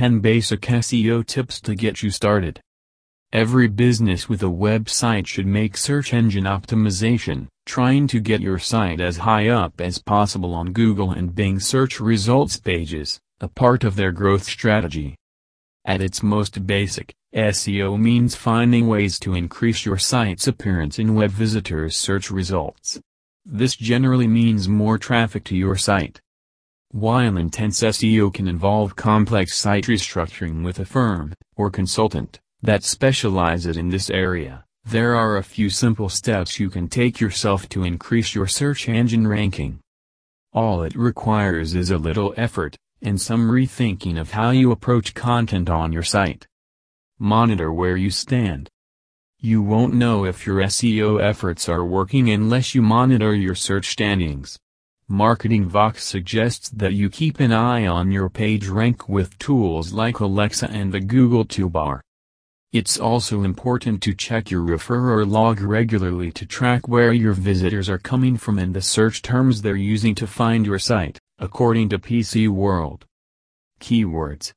10 basic SEO tips to get you started. Every business with a website should make search engine optimization, trying to get your site as high up as possible on Google and Bing search results pages, a part of their growth strategy. At its most basic, SEO means finding ways to increase your site's appearance in web visitors' search results. This generally means more traffic to your site. While intense SEO can involve complex site restructuring with a firm, or consultant, that specializes in this area, there are a few simple steps you can take yourself to increase your search engine ranking. All it requires is a little effort, and some rethinking of how you approach content on your site. Monitor where you stand. You won't know if your SEO efforts are working unless you monitor your search standings. Marketing Vox suggests that you keep an eye on your page rank with tools like Alexa and the Google toolbar. It's also important to check your referrer log regularly to track where your visitors are coming from and the search terms they're using to find your site, according to PC World. Keywords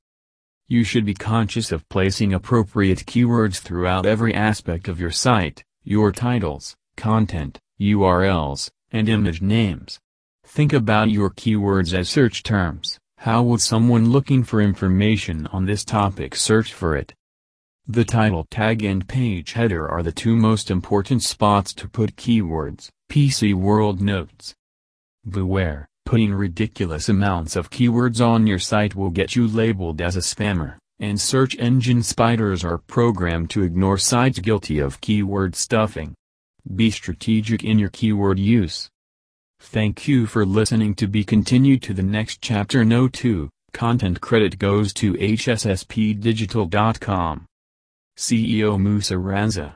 You should be conscious of placing appropriate keywords throughout every aspect of your site, your titles, content, URLs, and image names. Think about your keywords as search terms. How would someone looking for information on this topic search for it? The title tag and page header are the two most important spots to put keywords, PC World notes. Beware, putting ridiculous amounts of keywords on your site will get you labeled as a spammer, and search engine spiders are programmed to ignore sites guilty of keyword stuffing. Be strategic in your keyword use. Thank you for listening to be continued to the next chapter No 2, content credit goes to hsspdigital.com. CEO Musa Raza